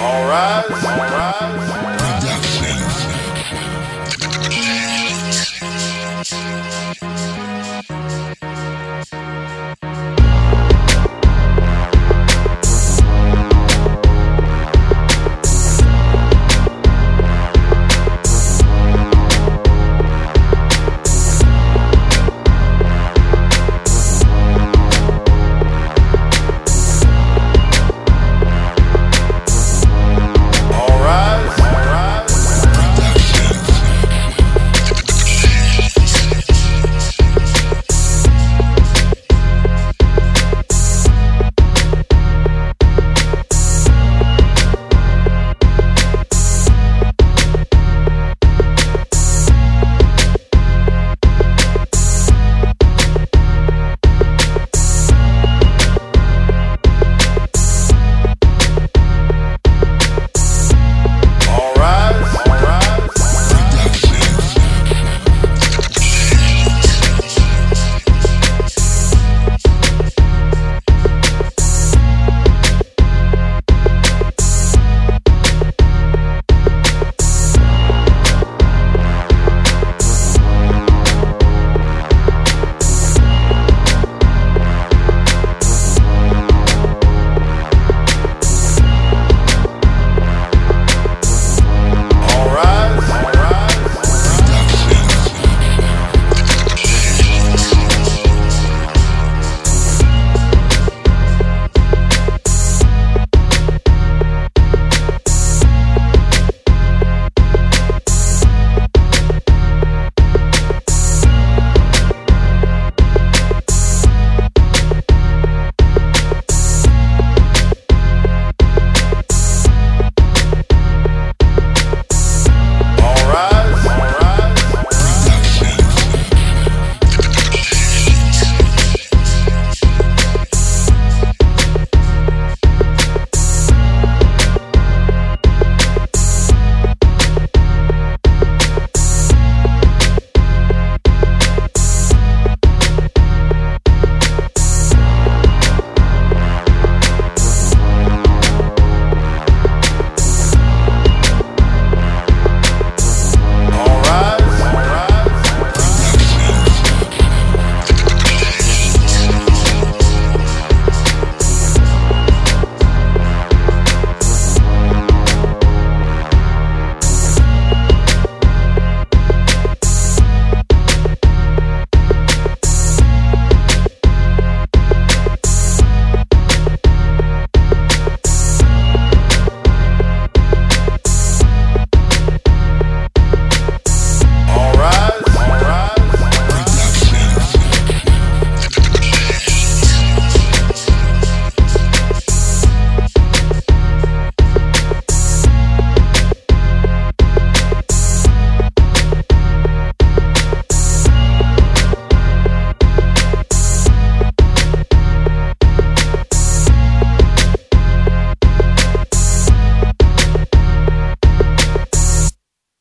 All rise, all rise.